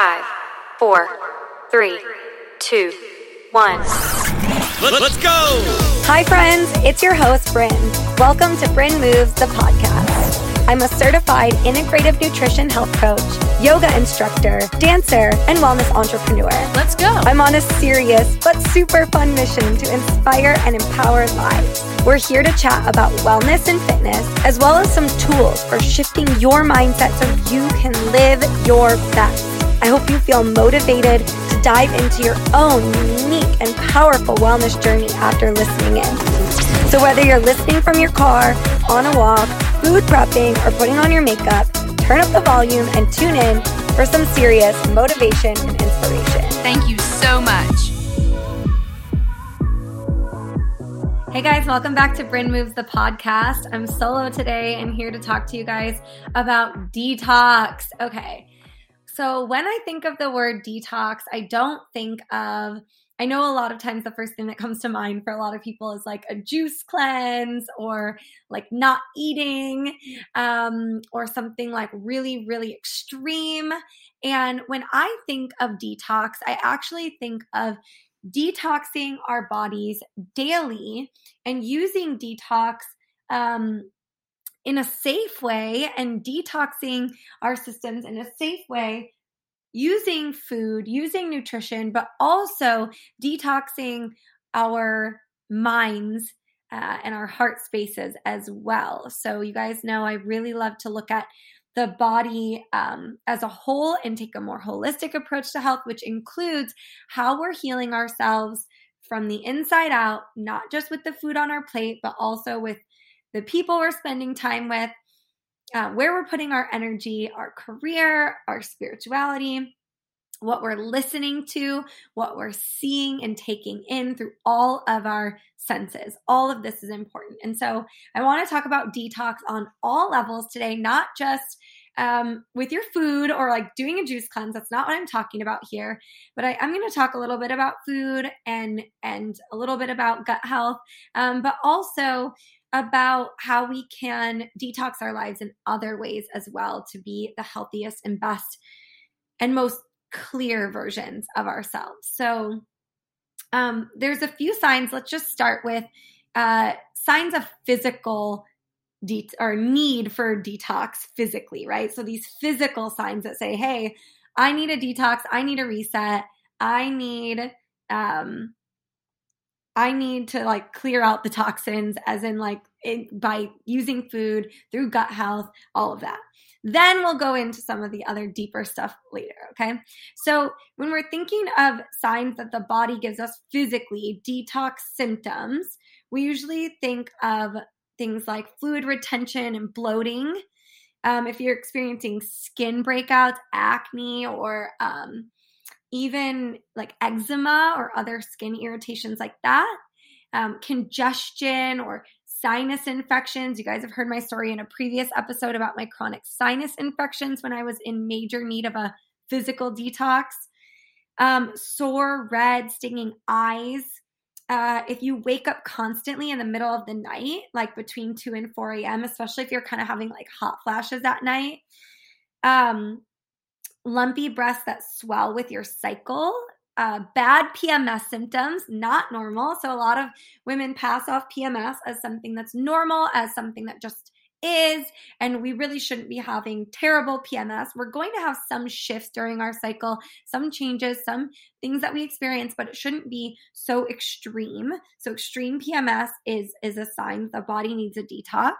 Five, four, three, two, one. Let, us go! Hi, friends. It's your host, Bryn. Welcome to Bryn Moves, the podcast. I'm a certified integrative nutrition health coach, yoga instructor, dancer, and wellness entrepreneur. Let's go. I'm on a serious but super fun mission to inspire and empower lives. We're here to chat about wellness and fitness, as well as some tools for shifting your mindset so you can live your best. I hope you feel motivated to dive into your own unique and powerful wellness journey after listening in. So, whether you're listening from your car, on a walk, food prepping, or putting on your makeup, turn up the volume and tune in for some serious motivation and inspiration. Thank you so much. Hey guys, welcome back to Bryn Moves the podcast. I'm solo today and here to talk to you guys about detox. Okay. So, when I think of the word detox, I don't think of I know a lot of times the first thing that comes to mind for a lot of people is like a juice cleanse or like not eating um, or something like really, really extreme. And when I think of detox, I actually think of detoxing our bodies daily and using detox um, in a safe way and detoxing our systems in a safe way using food, using nutrition, but also detoxing our minds uh, and our heart spaces as well. So, you guys know I really love to look at the body um, as a whole and take a more holistic approach to health, which includes how we're healing ourselves from the inside out, not just with the food on our plate, but also with the people we're spending time with, uh, where we're putting our energy, our career, our spirituality, what we're listening to, what we're seeing and taking in through all of our senses. All of this is important. And so I want to talk about detox on all levels today, not just um, with your food or like doing a juice cleanse. That's not what I'm talking about here. But I, am going to talk a little bit about food and and a little bit about gut health, um, but also about how we can detox our lives in other ways as well to be the healthiest and best and most clear versions of ourselves. So um, there's a few signs. Let's just start with uh, signs of physical de- or need for detox physically, right? So these physical signs that say, "Hey, I need a detox. I need a reset. I need." Um, I need to like clear out the toxins, as in like it, by using food through gut health, all of that. Then we'll go into some of the other deeper stuff later. Okay. So when we're thinking of signs that the body gives us physically, detox symptoms, we usually think of things like fluid retention and bloating. Um, if you're experiencing skin breakouts, acne, or um, even like eczema or other skin irritations like that, um, congestion or sinus infections. You guys have heard my story in a previous episode about my chronic sinus infections when I was in major need of a physical detox. Um, sore, red, stinging eyes. Uh, if you wake up constantly in the middle of the night, like between 2 and 4 a.m., especially if you're kind of having like hot flashes at night, um, lumpy breasts that swell with your cycle, uh, bad PMS symptoms, not normal. So a lot of women pass off PMS as something that's normal, as something that just is, and we really shouldn't be having terrible PMS. We're going to have some shifts during our cycle, some changes, some things that we experience, but it shouldn't be so extreme. So extreme PMS is is a sign the body needs a detox.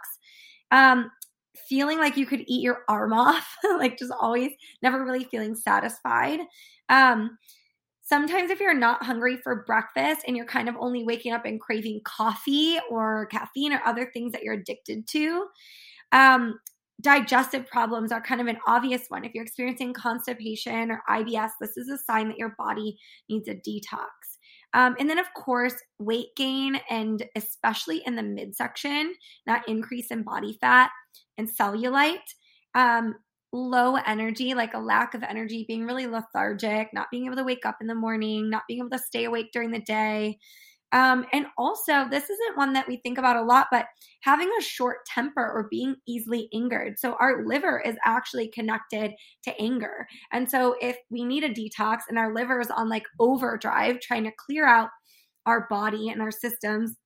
Um, feeling like you could eat your arm off, like just always never really feeling satisfied. Um, sometimes if you're not hungry for breakfast and you're kind of only waking up and craving coffee or caffeine or other things that you're addicted to um, digestive problems are kind of an obvious one if you're experiencing constipation or ibs this is a sign that your body needs a detox um, and then of course weight gain and especially in the midsection that increase in body fat and cellulite um, low energy, like a lack of energy, being really lethargic, not being able to wake up in the morning, not being able to stay awake during the day, Um, and also, this isn't one that we think about a lot, but having a short temper or being easily angered. So, our liver is actually connected to anger. And so, if we need a detox and our liver is on like overdrive, trying to clear out our body and our systems,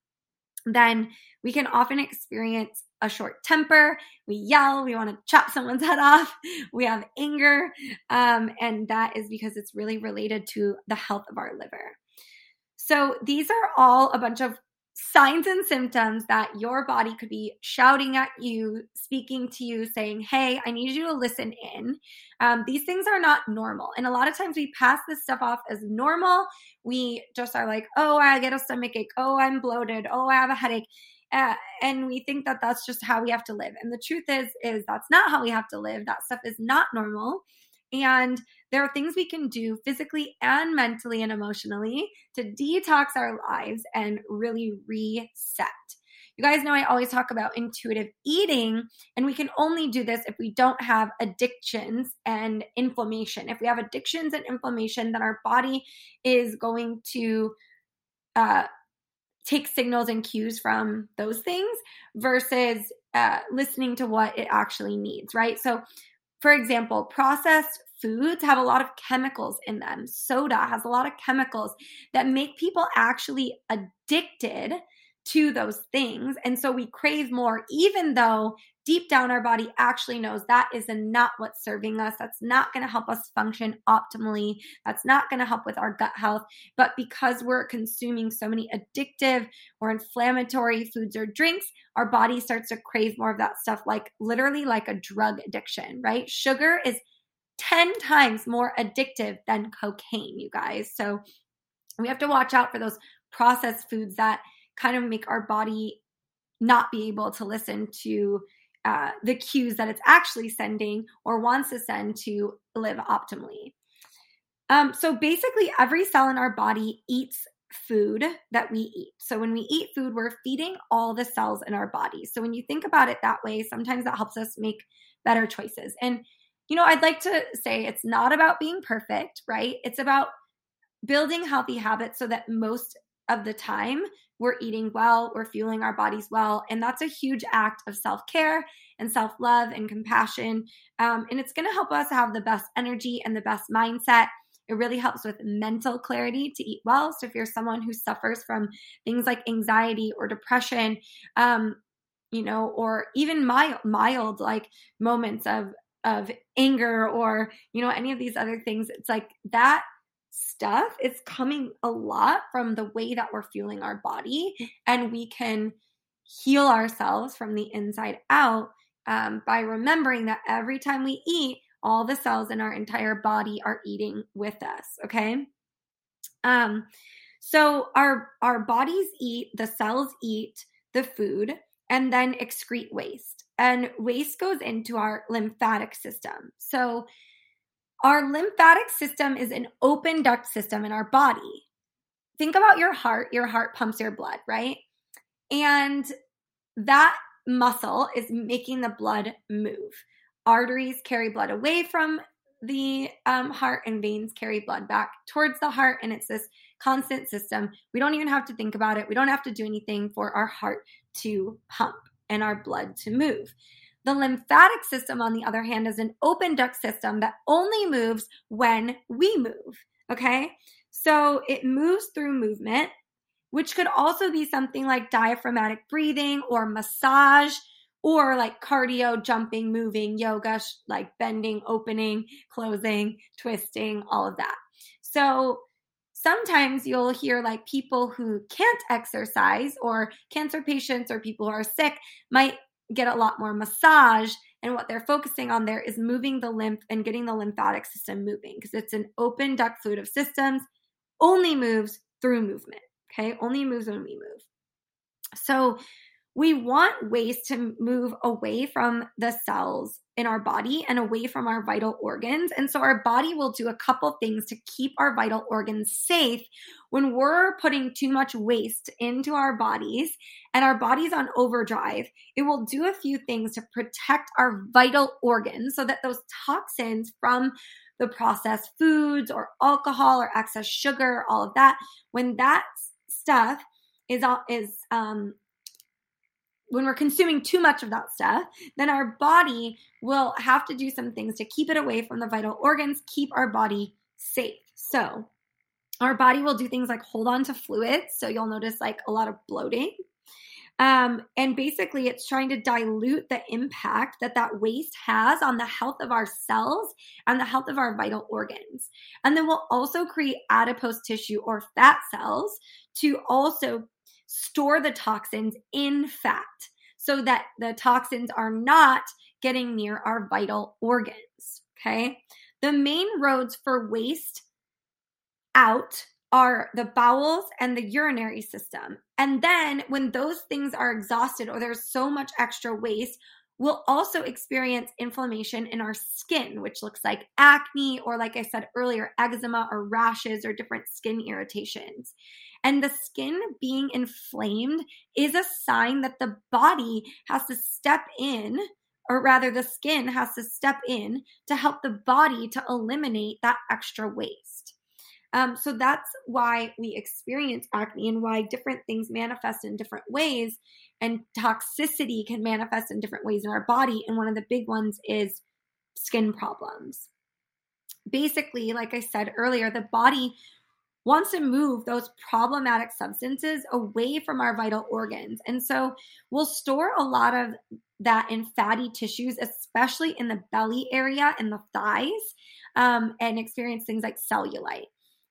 then we can often experience a short temper. We yell, we want to chop someone's head off, we have anger. Um, and that is because it's really related to the health of our liver. So these are all a bunch of signs and symptoms that your body could be shouting at you, speaking to you, saying, Hey, I need you to listen in. Um, these things are not normal. And a lot of times we pass this stuff off as normal. We just are like, Oh, I get a stomach ache. Oh, I'm bloated. Oh, I have a headache. Uh, and we think that that's just how we have to live. And the truth is, is that's not how we have to live. That stuff is not normal. And there are things we can do physically and mentally and emotionally to detox our lives and really reset. You guys know I always talk about intuitive eating, and we can only do this if we don't have addictions and inflammation. If we have addictions and inflammation, then our body is going to uh, take signals and cues from those things versus uh, listening to what it actually needs, right? So, for example, processed foods have a lot of chemicals in them. Soda has a lot of chemicals that make people actually addicted to those things. And so we crave more, even though deep down our body actually knows that is not what's serving us. That's not going to help us function optimally. That's not going to help with our gut health. But because we're consuming so many addictive or inflammatory foods or drinks, our body starts to crave more of that stuff, like literally like a drug addiction, right? Sugar is 10 times more addictive than cocaine, you guys. So we have to watch out for those processed foods that kind of make our body not be able to listen to uh, the cues that it's actually sending or wants to send to live optimally. Um, so basically, every cell in our body eats food that we eat. So when we eat food, we're feeding all the cells in our body. So when you think about it that way, sometimes that helps us make better choices. And you know, I'd like to say it's not about being perfect, right? It's about building healthy habits so that most of the time we're eating well, we're fueling our bodies well. And that's a huge act of self care and self love and compassion. Um, and it's going to help us have the best energy and the best mindset. It really helps with mental clarity to eat well. So, if you're someone who suffers from things like anxiety or depression, um, you know, or even mild, mild like moments of of anger or you know any of these other things it's like that stuff is coming a lot from the way that we're fueling our body and we can heal ourselves from the inside out um, by remembering that every time we eat all the cells in our entire body are eating with us okay um so our our bodies eat the cells eat the food and then excrete waste and waste goes into our lymphatic system. So, our lymphatic system is an open duct system in our body. Think about your heart. Your heart pumps your blood, right? And that muscle is making the blood move. Arteries carry blood away from the um, heart, and veins carry blood back towards the heart. And it's this constant system. We don't even have to think about it. We don't have to do anything for our heart to pump and our blood to move. The lymphatic system, on the other hand, is an open duct system that only moves when we move. Okay. So it moves through movement, which could also be something like diaphragmatic breathing or massage or like cardio, jumping, moving, yoga, like bending, opening, closing, twisting, all of that. So sometimes you'll hear like people who can't exercise or cancer patients or people who are sick might get a lot more massage and what they're focusing on there is moving the lymph and getting the lymphatic system moving because it's an open duct fluid of systems only moves through movement okay? Only moves when we move. So we want waste to move away from the cells in our body and away from our vital organs. And so our body will do a couple things to keep our vital organs safe when we're putting too much waste into our bodies and our body's on overdrive. It will do a few things to protect our vital organs so that those toxins from the processed foods or alcohol or excess sugar, all of that, when that stuff is is um when we're consuming too much of that stuff, then our body will have to do some things to keep it away from the vital organs, keep our body safe. So, our body will do things like hold on to fluids. So, you'll notice like a lot of bloating. Um, and basically, it's trying to dilute the impact that that waste has on the health of our cells and the health of our vital organs. And then we'll also create adipose tissue or fat cells to also store the toxins in fat so that the toxins are not getting near our vital organs. Okay. The main roads for waste out are the bowels and the urinary system. And then when those things are exhausted or there's so much extra waste, we'll also experience inflammation in our skin, which looks like acne or, like I said earlier, eczema or rashes or different skin irritations. And the skin being inflamed is a sign that the body has to step in, or rather, the skin has to step in to help the body to eliminate that extra waste. Um, so that's why we experience acne and why different things manifest in different ways. And toxicity can manifest in different ways in our body. And one of the big ones is skin problems. Basically, like I said earlier, the body wants to move those problematic substances away from our vital organs. And so we'll store a lot of that in fatty tissues, especially in the belly area and the thighs, um, and experience things like cellulite.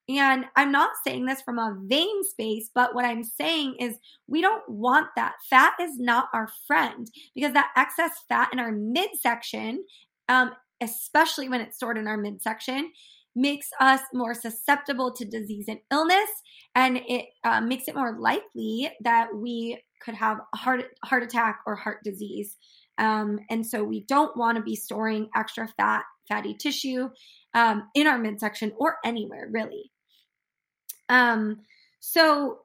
And I'm not saying this from a vain space, but what I'm saying is we don't want that. Fat is not our friend because that excess fat in our midsection, um, especially when it's stored in our midsection, makes us more susceptible to disease and illness, and it uh, makes it more likely that we could have a heart heart attack or heart disease. Um, and so we don't want to be storing extra fat, fatty tissue um, in our midsection or anywhere really. Um, so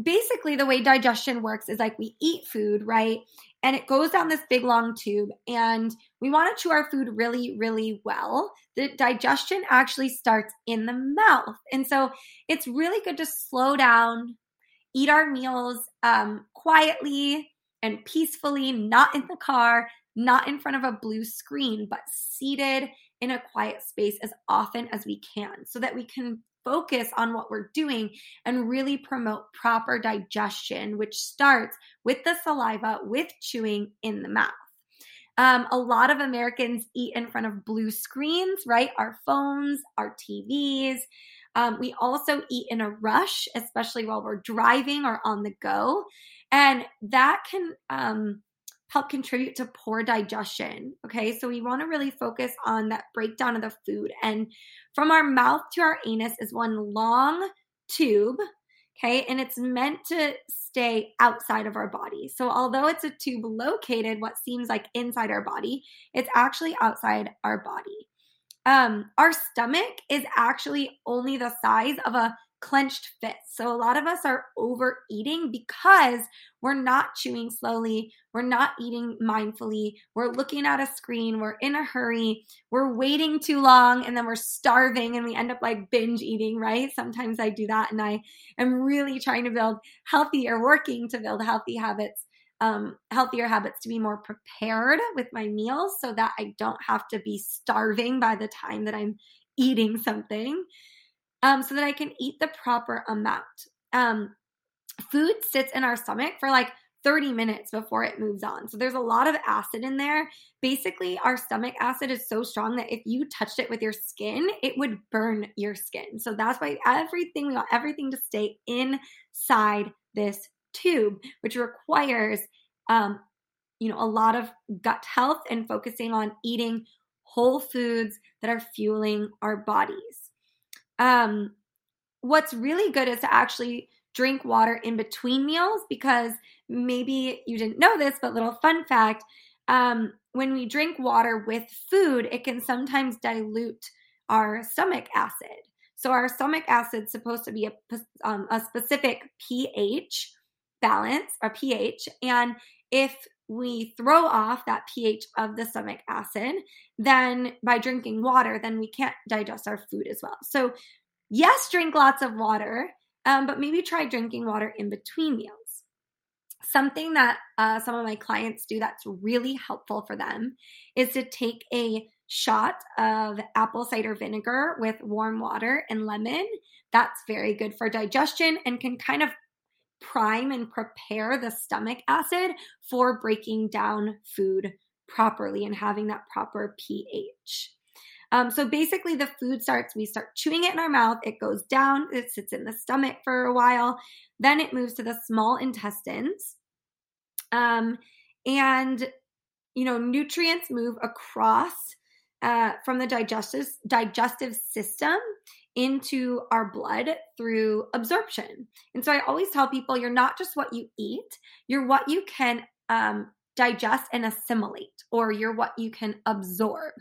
basically, the way digestion works is like we eat food, right? And it goes down this big long tube and we want to chew our food really really well. The digestion actually starts in the mouth. And so it's really good to slow down eat our meals um, quietly and peacefully not in the car not in front of a blue screen but seated in a quiet space as often as we can so that we can focus on what we're doing and really promote proper digestion, which starts with the saliva, with chewing in the mouth. Um, a lot of Americans eat in front of blue screens, right? Our phones, our TVs. Um, we also eat in a rush, especially while we're driving or on the go. And that can um, help contribute to poor digestion. Okay, so we want to really focus on that breakdown of the food. And from our mouth to our anus is one long tube. Okay, and it's meant to stay outside of our body. So, although it's a tube located what seems like inside our body, it's actually outside our body. Um, our stomach is actually only the size of a clenched fists. So a lot of us are overeating because we're not chewing slowly, we're not eating mindfully, we're looking at a screen, we're in a hurry, we're waiting too long, and then we're starving and we end up like binge eating, right? Sometimes I do that and I am really trying to build healthy or working to build healthy habits. Um, healthier habits to be more prepared with my meals so that I don't have to be starving by the time that I'm eating something um, so that I can eat the proper amount. Um, food sits in our stomach for like 30 minutes before it moves on. So there's a lot of acid in there. Basically, our stomach acid is so strong that if you touched it with your skin, it would burn your skin. So that's why everything, we want everything to stay inside this tube, which requires, um, you know, a lot of gut health and focusing on eating whole foods that are fueling our bodies. Um, what's really good is to actually drink water in between meals because maybe you didn't know this, but little fun fact um, when we drink water with food, it can sometimes dilute our stomach acid. So, our stomach acid is supposed to be a, um, a specific pH balance or pH. And if we throw off that pH of the stomach acid, then by drinking water, then we can't digest our food as well. So, yes, drink lots of water, um, but maybe try drinking water in between meals. Something that uh, some of my clients do that's really helpful for them is to take a shot of apple cider vinegar with warm water and lemon. That's very good for digestion and can kind of prime and prepare the stomach acid for breaking down food properly and having that proper pH. Um, so basically, the food starts, we start chewing it in our mouth, it goes down, it sits in the stomach for a while, then it moves to the small intestines. Um, and, you know, nutrients move across uh, from the digestive, digestive system into our blood through absorption. And so I always tell people you're not just what you eat, you're what you can um, digest and assimilate, or you're what you can absorb.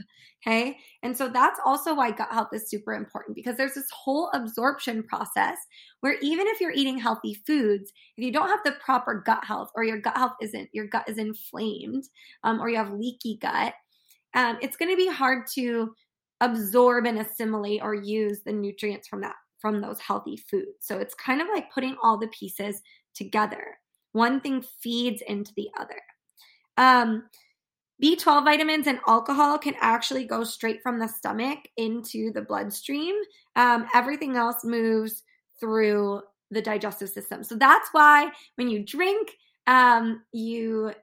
Okay. And so that's also why gut health is super important because there's this whole absorption process where even if you're eating healthy foods, if you don't have the proper gut health or your gut health isn't, your gut is inflamed um, or you have leaky gut, um, it's going to be hard to absorb and assimilate or use the nutrients from that from those healthy foods. So it's kind of like putting all the pieces together. One thing feeds into the other. Um, B12 vitamins and alcohol can actually go straight from the stomach into the bloodstream. Um, everything else moves through the digestive system. So that's why when you drink, um, you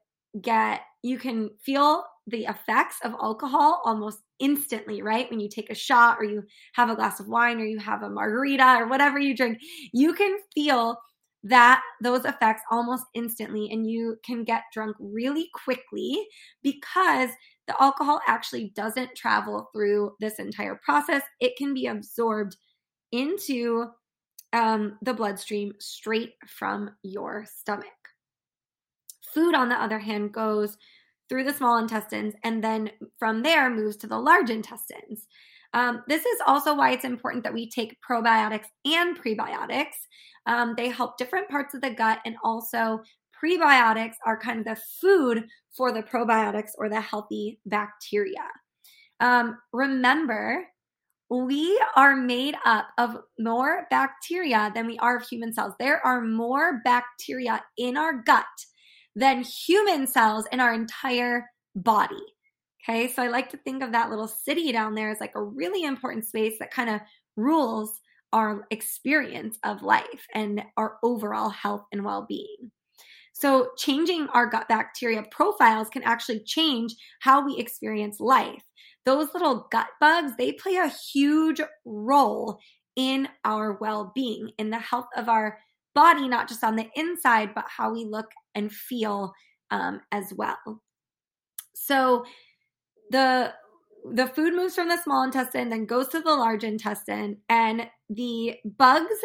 get, you can feel the effects of alcohol almost instantly, right? When you take a shot or you have a glass of wine or you have a margarita or whatever you drink, you can feel that those effects almost instantly and you can get drunk really quickly because the alcohol actually doesn't travel through this entire process it can be absorbed into um, the bloodstream straight from your stomach food on the other hand goes through the small intestines and then from there moves to the large intestines um, this is also why it's important that we take probiotics and prebiotics um, they help different parts of the gut, and also prebiotics are kind of the food for the probiotics or the healthy bacteria. Um, remember, we are made up of more bacteria than we are of human cells. There are more bacteria in our gut than human cells in our entire body. Okay, so I like to think of that little city down there as like a really important space that kind of rules our experience of life and our overall health and well being. So, changing our gut bacteria profiles can actually change how we experience life. Those little gut bugs, they play a huge role in our well being, in the health of our body, not just on the inside, but how we look and feel um, as well. So, the the food moves from the small intestine, then goes to the large intestine, and the bugs,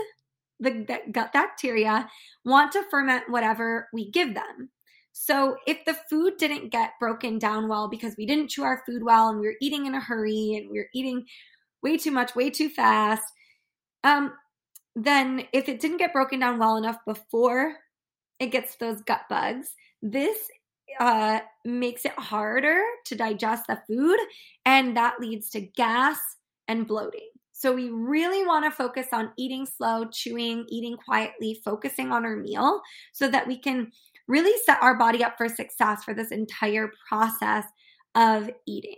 the, gut bacteria, want to ferment whatever we give them. So if the food didn't get broken down well because we didn't chew our food well and we were eating in a hurry and we were eating way too much, way too fast, um, then if it didn't get broken down well enough before it gets those gut bugs, this uh, makes it harder to digest the food, and that leads to gas and bloating. So, we really want to focus on eating slow, chewing, eating quietly, focusing on our meal so that we can really set our body up for success for this entire process of eating.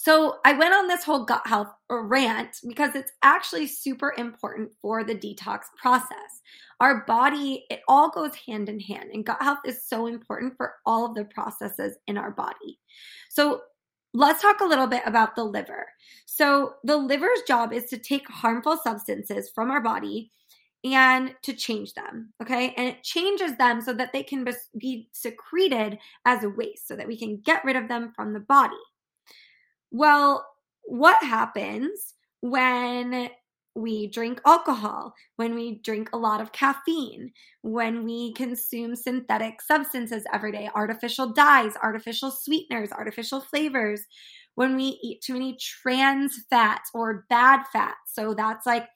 So, I went on this whole gut health rant because it's actually super important for the detox process. Our body, it all goes hand in hand, and gut health is so important for all of the processes in our body. So, let's talk a little bit about the liver. So, the liver's job is to take harmful substances from our body and to change them. Okay. And it changes them so that they can be secreted as a waste so that we can get rid of them from the body. Well, what happens when we drink alcohol, when we drink a lot of caffeine, when we consume synthetic substances every day, artificial dyes, artificial sweeteners, artificial flavors, when we eat too many trans fats or bad fats. So that's like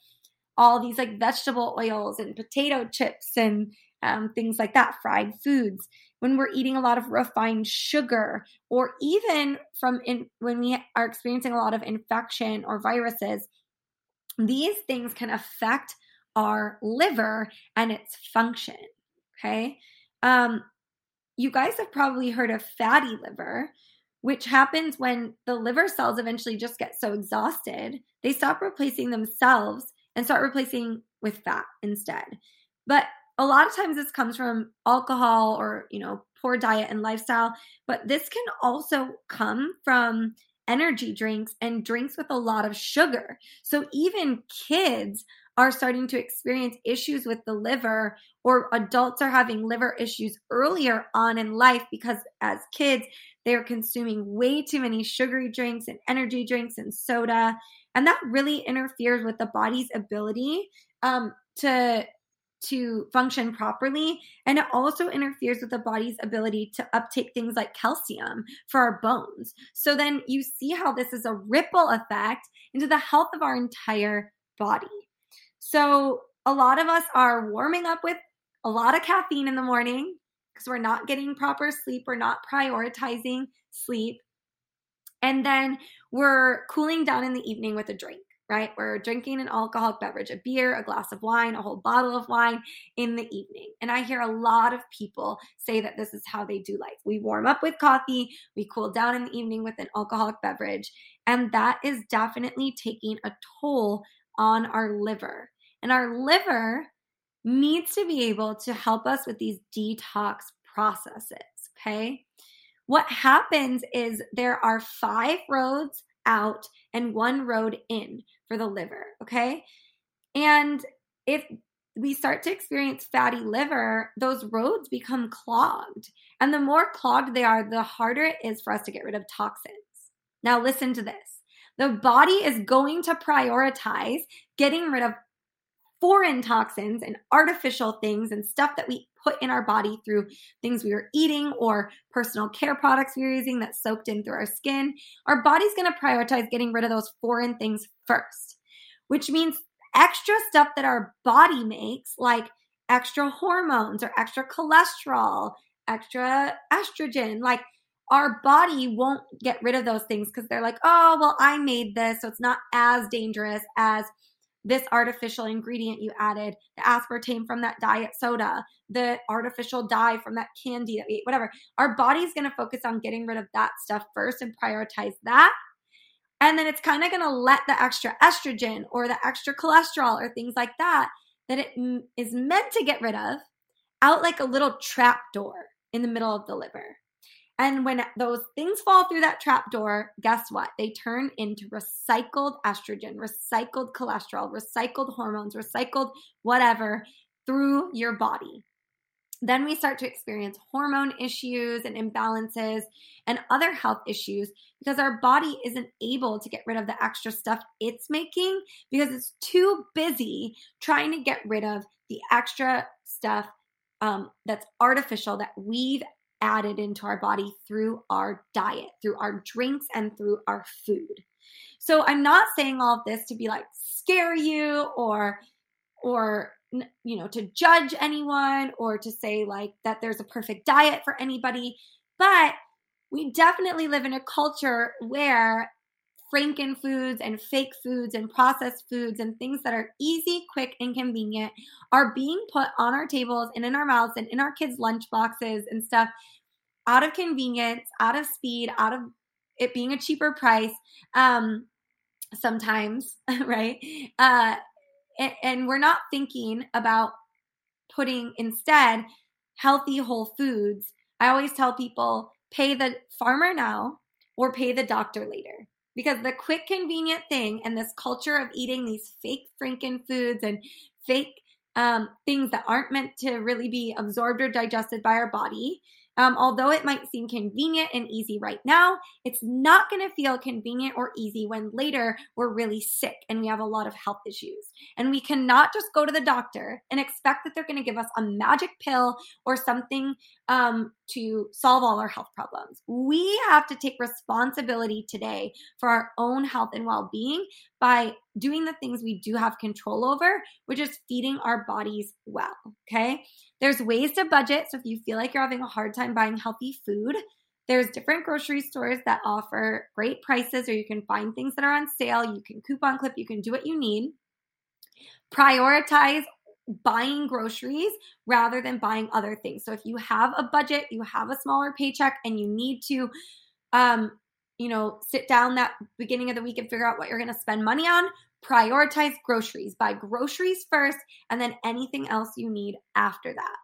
all these like vegetable oils and potato chips and um, things like that, fried foods. When we're eating a lot of refined sugar, or even from in, when we are experiencing a lot of infection or viruses, these things can affect our liver and its function. Okay. Um, you guys have probably heard of fatty liver, which happens when the liver cells eventually just get so exhausted, they stop replacing themselves and start replacing with fat instead. But a lot of times this comes from alcohol or, you know, poor diet and lifestyle, but this can also come from energy drinks and drinks with a lot of sugar. So even kids are starting to experience issues with the liver, or adults are having liver issues earlier on in life because as kids, they're consuming way too many sugary drinks and energy drinks and soda. And that really interferes with the body's ability um, to to function properly. And it also interferes with the body's ability to uptake things like calcium for our bones. So then you see how this is a ripple effect into the health of our entire body. So a lot of us are warming up with a lot of caffeine in the morning because we're not getting proper sleep, we're not prioritizing sleep. And then we're cooling down in the evening with a drink right? We're drinking an alcoholic beverage, a beer, a glass of wine, a whole bottle of wine in the evening. And I hear a lot of people say that this is how they do life. We warm up with coffee, we cool down in the evening with an alcoholic beverage. And that is definitely taking a toll on our liver. And our liver needs to be able to help us with these detox processes, okay? What happens is there are five roads out and one road in for the liver, okay? And if we start to experience fatty liver, those roads become clogged. And the more clogged they are, the harder it is for us to get rid of toxins. Now, listen to this the body is going to prioritize getting rid of foreign toxins and artificial things and stuff that we put in our body through things we were eating or personal care products we were using that soaked in through our skin, our body's going to prioritize getting rid of those foreign things first, which means extra stuff that our body makes, like extra hormones or extra cholesterol, extra estrogen, like our body won't get rid of those things because they're like, oh, well, I made this, so it's not as dangerous as this artificial ingredient you added, the aspartame from that diet soda, the artificial dye from that candy that we ate, whatever. Our body's going to focus on getting rid of that stuff first and prioritize that. And then it's kind of going to let the extra estrogen or the extra cholesterol or things like that that it is meant to get rid of out like a little trap door in the middle of the liver. And when those things fall through that trap door, guess what? They turn into recycled estrogen, recycled cholesterol, recycled hormones, recycled whatever through your body. Then we start to experience hormone issues and imbalances and other health issues because our body isn't able to get rid of the extra stuff it's making because it's too busy trying to get rid of the extra stuff um, that's artificial that we've added into our body through our diet, through our drinks, and through our food. So I'm not saying all of this to be like scare you or or you know to judge anyone or to say like that there's a perfect diet for anybody, but we definitely live in a culture where franken foods and fake foods and processed foods and things that are easy, quick, and convenient are being put on our tables and in our mouths and in our kids' lunch boxes and stuff out of convenience, out of speed, out of it being a cheaper price. Um, sometimes, right? Uh, and, and we're not thinking about putting instead healthy whole foods. I always tell people pay the farmer now or pay the doctor later because the quick, convenient thing and this culture of eating these fake Franken foods and fake um, things that aren't meant to really be absorbed or digested by our body um, although it might seem convenient and easy right now, it's not going to feel convenient or easy when later we're really sick and we have a lot of health issues. And we cannot just go to the doctor and expect that they're going to give us a magic pill or something um, to solve all our health problems. We have to take responsibility today for our own health and well being by doing the things we do have control over, which is feeding our bodies well. Okay. There's ways to budget. So if you feel like you're having a hard time buying healthy food, there's different grocery stores that offer great prices, or you can find things that are on sale. You can coupon clip, you can do what you need. Prioritize buying groceries rather than buying other things. So if you have a budget, you have a smaller paycheck and you need to um you know, sit down that beginning of the week and figure out what you're going to spend money on, prioritize groceries. Buy groceries first and then anything else you need after that.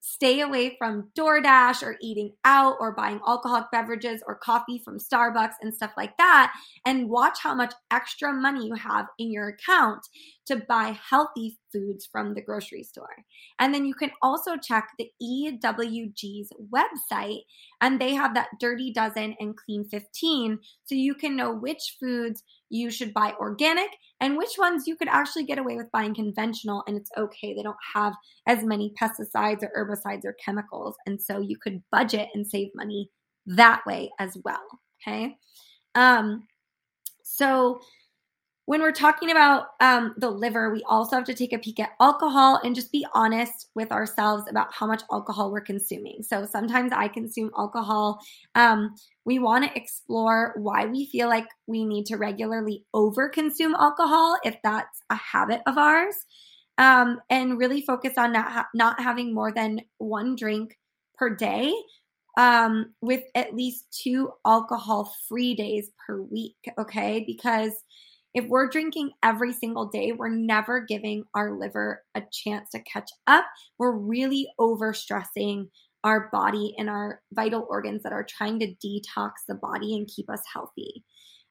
Stay away from DoorDash or eating out or buying alcoholic beverages or coffee from Starbucks and stuff like that. And watch how much extra money you have in your account to buy healthy foods from the grocery store. And then you can also check the EWG's website, and they have that Dirty Dozen and Clean 15. So you can know which foods you should buy organic and which ones you could actually get away with buying conventional and it's okay. They don't have as many pesticides or herbicides or chemicals. And so you could budget and save money that way as well. Okay. Um, so when we're talking about um, the liver, we also have to take a peek at alcohol and just be honest with ourselves about how much alcohol we're consuming. So sometimes I consume alcohol. Um, we want to explore why we feel like we need to regularly overconsume alcohol if that's a habit of ours, um, and really focus on not ha- not having more than one drink per day. Um, with at least two alcohol free days per week, okay? Because if we're drinking every single day, we're never giving our liver a chance to catch up. We're really overstressing our body and our vital organs that are trying to detox the body and keep us healthy.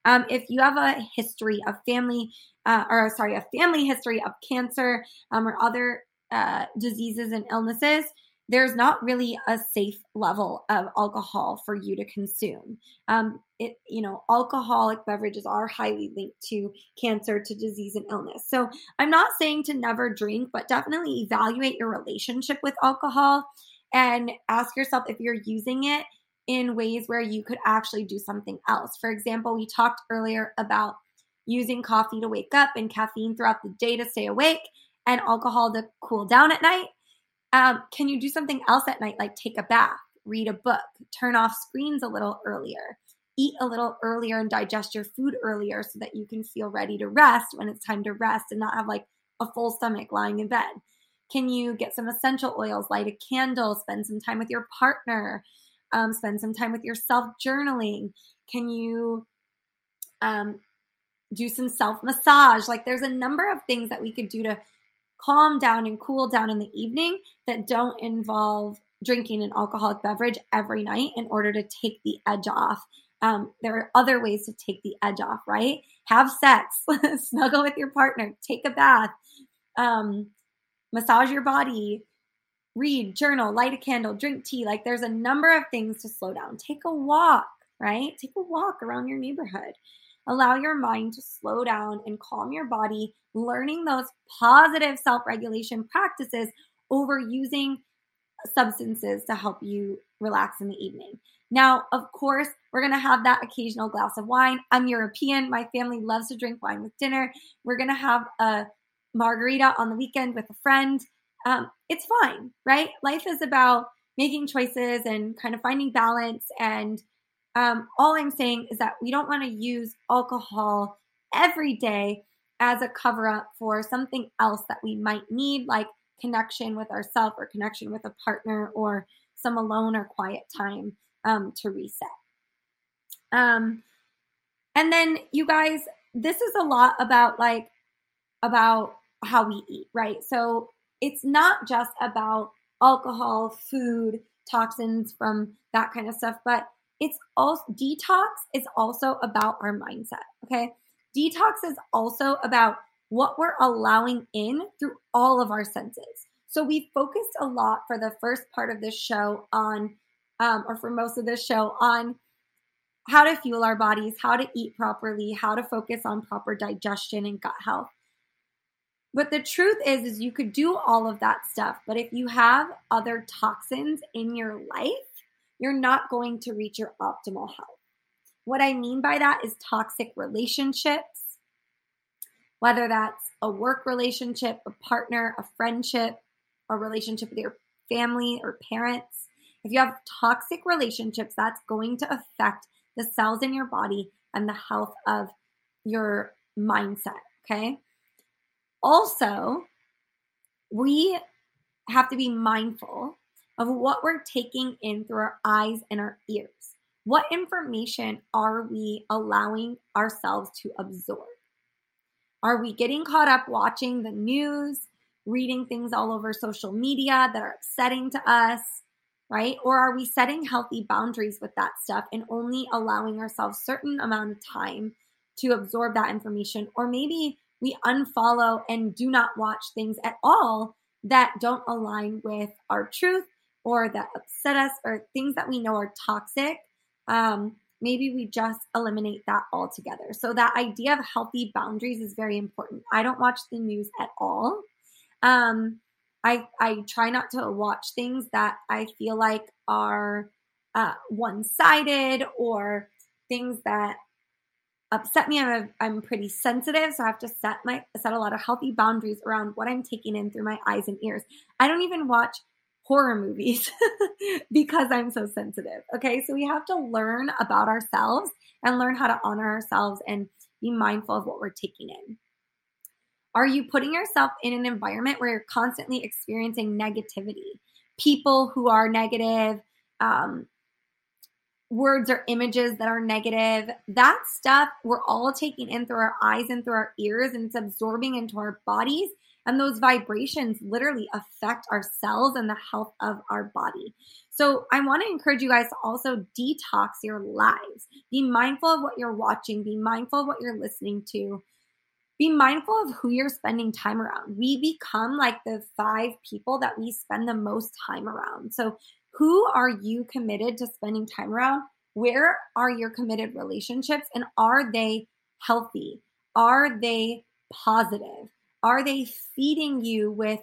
Um, if you have a history of family, uh, or sorry, a family history of cancer um, or other uh, diseases and illnesses, there's not really a safe level of alcohol for you to consume. Um, it, you know, alcoholic beverages are highly linked to cancer, to disease, and illness. So I'm not saying to never drink, but definitely evaluate your relationship with alcohol and ask yourself if you're using it in ways where you could actually do something else. For example, we talked earlier about using coffee to wake up and caffeine throughout the day to stay awake and alcohol to cool down at night. Um, can you do something else at night, like take a bath, read a book, turn off screens a little earlier, eat a little earlier and digest your food earlier so that you can feel ready to rest when it's time to rest and not have like a full stomach lying in bed? Can you get some essential oils, light a candle, spend some time with your partner, um, spend some time with yourself journaling? Can you um, do some self massage? Like, there's a number of things that we could do to calm down and cool down in the evening that don't involve drinking an alcoholic beverage every night in order to take the edge off. Um, there are other ways to take the edge off, right? Have sex, snuggle with your partner, take a bath, um, massage your body, read, journal, light a candle, drink tea. Like there's a number of things to slow down. Take a walk, right? Take a walk around your neighborhood. Allow your mind to slow down and calm your body, learning those positive self regulation practices over using substances to help you relax in the evening. Now, of course, we're going to have that occasional glass of wine. I'm European. My family loves to drink wine with dinner. We're going to have a margarita on the weekend with a friend. Um, it's fine, right? Life is about making choices and kind of finding balance and um, all I'm saying is that we don't want to use alcohol every day as a cover up for something else that we might need, like connection with ourselves or connection with a partner or some alone or quiet time um, to reset. Um, and then you guys, this is a lot about like about how we eat, right? So it's not just about alcohol, food, toxins from that kind of stuff, but it's also detox is also about our mindset. Okay. Detox is also about what we're allowing in through all of our senses. So we focused a lot for the first part of this show on, um, or for most of this show on how to fuel our bodies, how to eat properly, how to focus on proper digestion and gut health. But the truth is, is you could do all of that stuff, but if you have other toxins in your life, you're not going to reach your optimal health. What I mean by that is toxic relationships, whether that's a work relationship, a partner, a friendship, a relationship with your family or parents. If you have toxic relationships, that's going to affect the cells in your body and the health of your mindset. Okay. Also, we have to be mindful of what we're taking in through our eyes and our ears. What information are we allowing ourselves to absorb? Are we getting caught up watching the news, reading things all over social media that are upsetting to us, right? Or are we setting healthy boundaries with that stuff and only allowing ourselves certain amount of time to absorb that information? Or maybe we unfollow and do not watch things at all that don't align with our truth or that upset us or things that we know are toxic. Um, maybe we just eliminate that altogether. So that idea of healthy boundaries is very important. I don't watch the news at all. Um, I I try not to watch things that I feel like are uh, one sided or things that upset me. I'm a, I'm pretty sensitive, so I have to set my set a lot of healthy boundaries around what I'm taking in through my eyes and ears. I don't even watch horror movies because I'm so sensitive. Okay, so we have to learn about ourselves and learn how to honor ourselves and be mindful of what we're taking in. Are you putting yourself in an environment where you're constantly experiencing negativity? People who are negative, um, words or images that are negative, that stuff we're all taking in through our eyes and through our ears, and it's absorbing into our bodies. And those vibrations literally affect our cells and the health of our body. So, I want to encourage you guys to also detox your lives. Be mindful of what you're watching, be mindful of what you're listening to be mindful of who you're spending time around. We become like the five people that we spend the most time around. So, who are you committed to spending time around? Where are your committed relationships and are they healthy? Are they positive? Are they feeding you with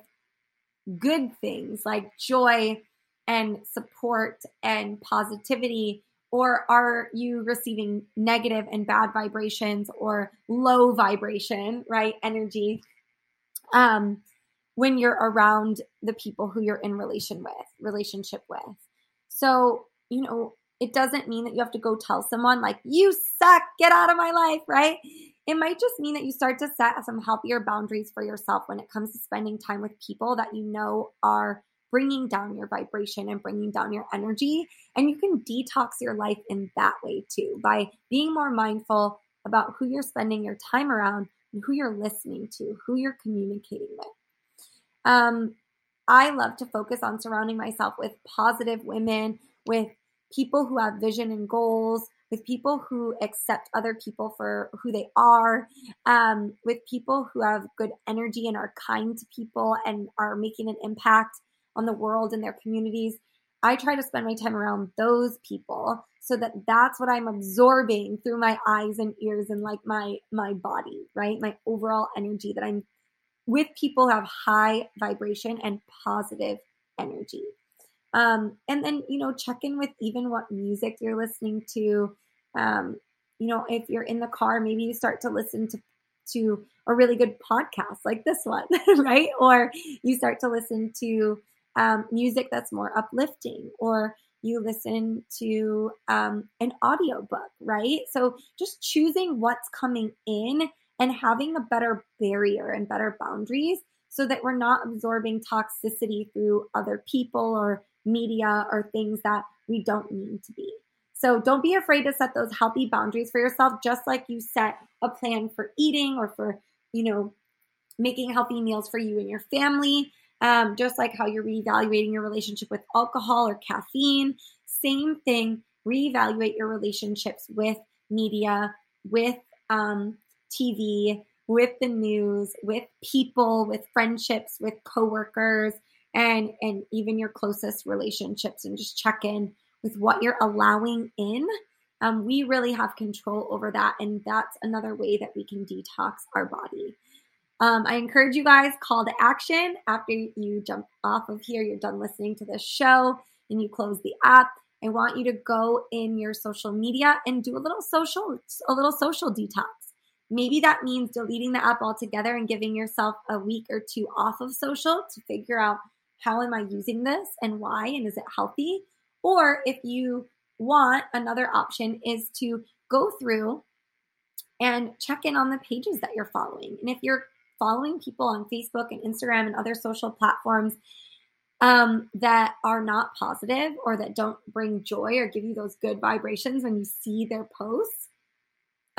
good things like joy and support and positivity? Or are you receiving negative and bad vibrations or low vibration right energy um when you're around the people who you're in relation with relationship with? So you know it doesn't mean that you have to go tell someone like you suck get out of my life right it might just mean that you start to set some healthier boundaries for yourself when it comes to spending time with people that you know are bringing down your vibration and bringing down your energy. And you can detox your life in that way too by being more mindful about who you're spending your time around and who you're listening to, who you're communicating with. Um, I love to focus on surrounding myself with positive women, with people who have vision and goals, with people who accept other people for who they are, um, with people who have good energy and are kind to people and are making an impact on the world and their communities. I try to spend my time around those people so that that's what I'm absorbing through my eyes and ears and like my my body, right? My overall energy that I'm with people who have high vibration and positive energy. Um, and then you know check in with even what music you're listening to. Um, you know, if you're in the car, maybe you start to listen to to a really good podcast like this one, right? Or you start to listen to um, music that's more uplifting or you listen to um, an audiobook, right? So just choosing what's coming in and having a better barrier and better boundaries so that we're not absorbing toxicity through other people or media or things that we don't need to be. So don't be afraid to set those healthy boundaries for yourself, just like you set a plan for eating or for, you know, making healthy meals for you and your family. Um, just like how you're reevaluating your relationship with alcohol or caffeine, same thing. Reevaluate your relationships with media, with um, TV, with the news, with people, with friendships, with coworkers, and and even your closest relationships, and just check in with what you're allowing in. Um, we really have control over that, and that's another way that we can detox our body. Um, I encourage you guys call to action after you jump off of here. You're done listening to this show and you close the app. I want you to go in your social media and do a little social, a little social detox. Maybe that means deleting the app altogether and giving yourself a week or two off of social to figure out how am I using this and why and is it healthy? Or if you want, another option is to go through and check in on the pages that you're following. And if you're following people on Facebook and Instagram and other social platforms um, that are not positive or that don't bring joy or give you those good vibrations when you see their posts,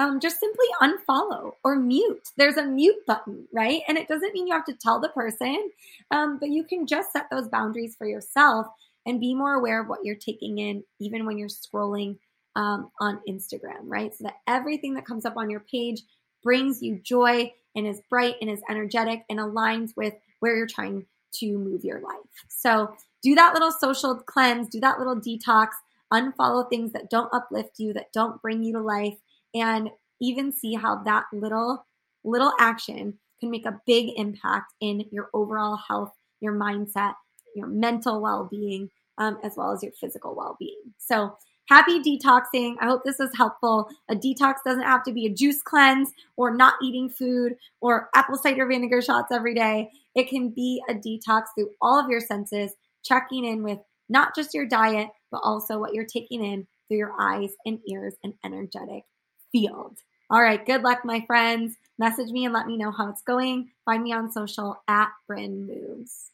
um, just simply unfollow or mute. There's a mute button, right? And it doesn't mean you have to tell the person, um, but you can just set those boundaries for yourself and be more aware of what you're taking in, even when you're scrolling um, on Instagram, right? So that everything that comes up on your page brings you joy and is bright and is energetic and aligns with where you're trying to move your life. So do that little social cleanse, do that little detox, unfollow things that don't uplift you, that don't bring you to life, and even see how that little little action can make a big impact in your overall health, your mindset, your mental well-being, um, as well as your physical well-being. So happy detoxing. I hope this was helpful. A detox doesn't have to be a juice cleanse or not eating food or apple cider vinegar shots every day. It can be a detox through all of your senses, checking in with not just your diet, but also what you're taking in through your eyes and ears and energetic field. All right, good luck, my friends. Message me and let me know how it's going. Find me on social at Bryn Moves.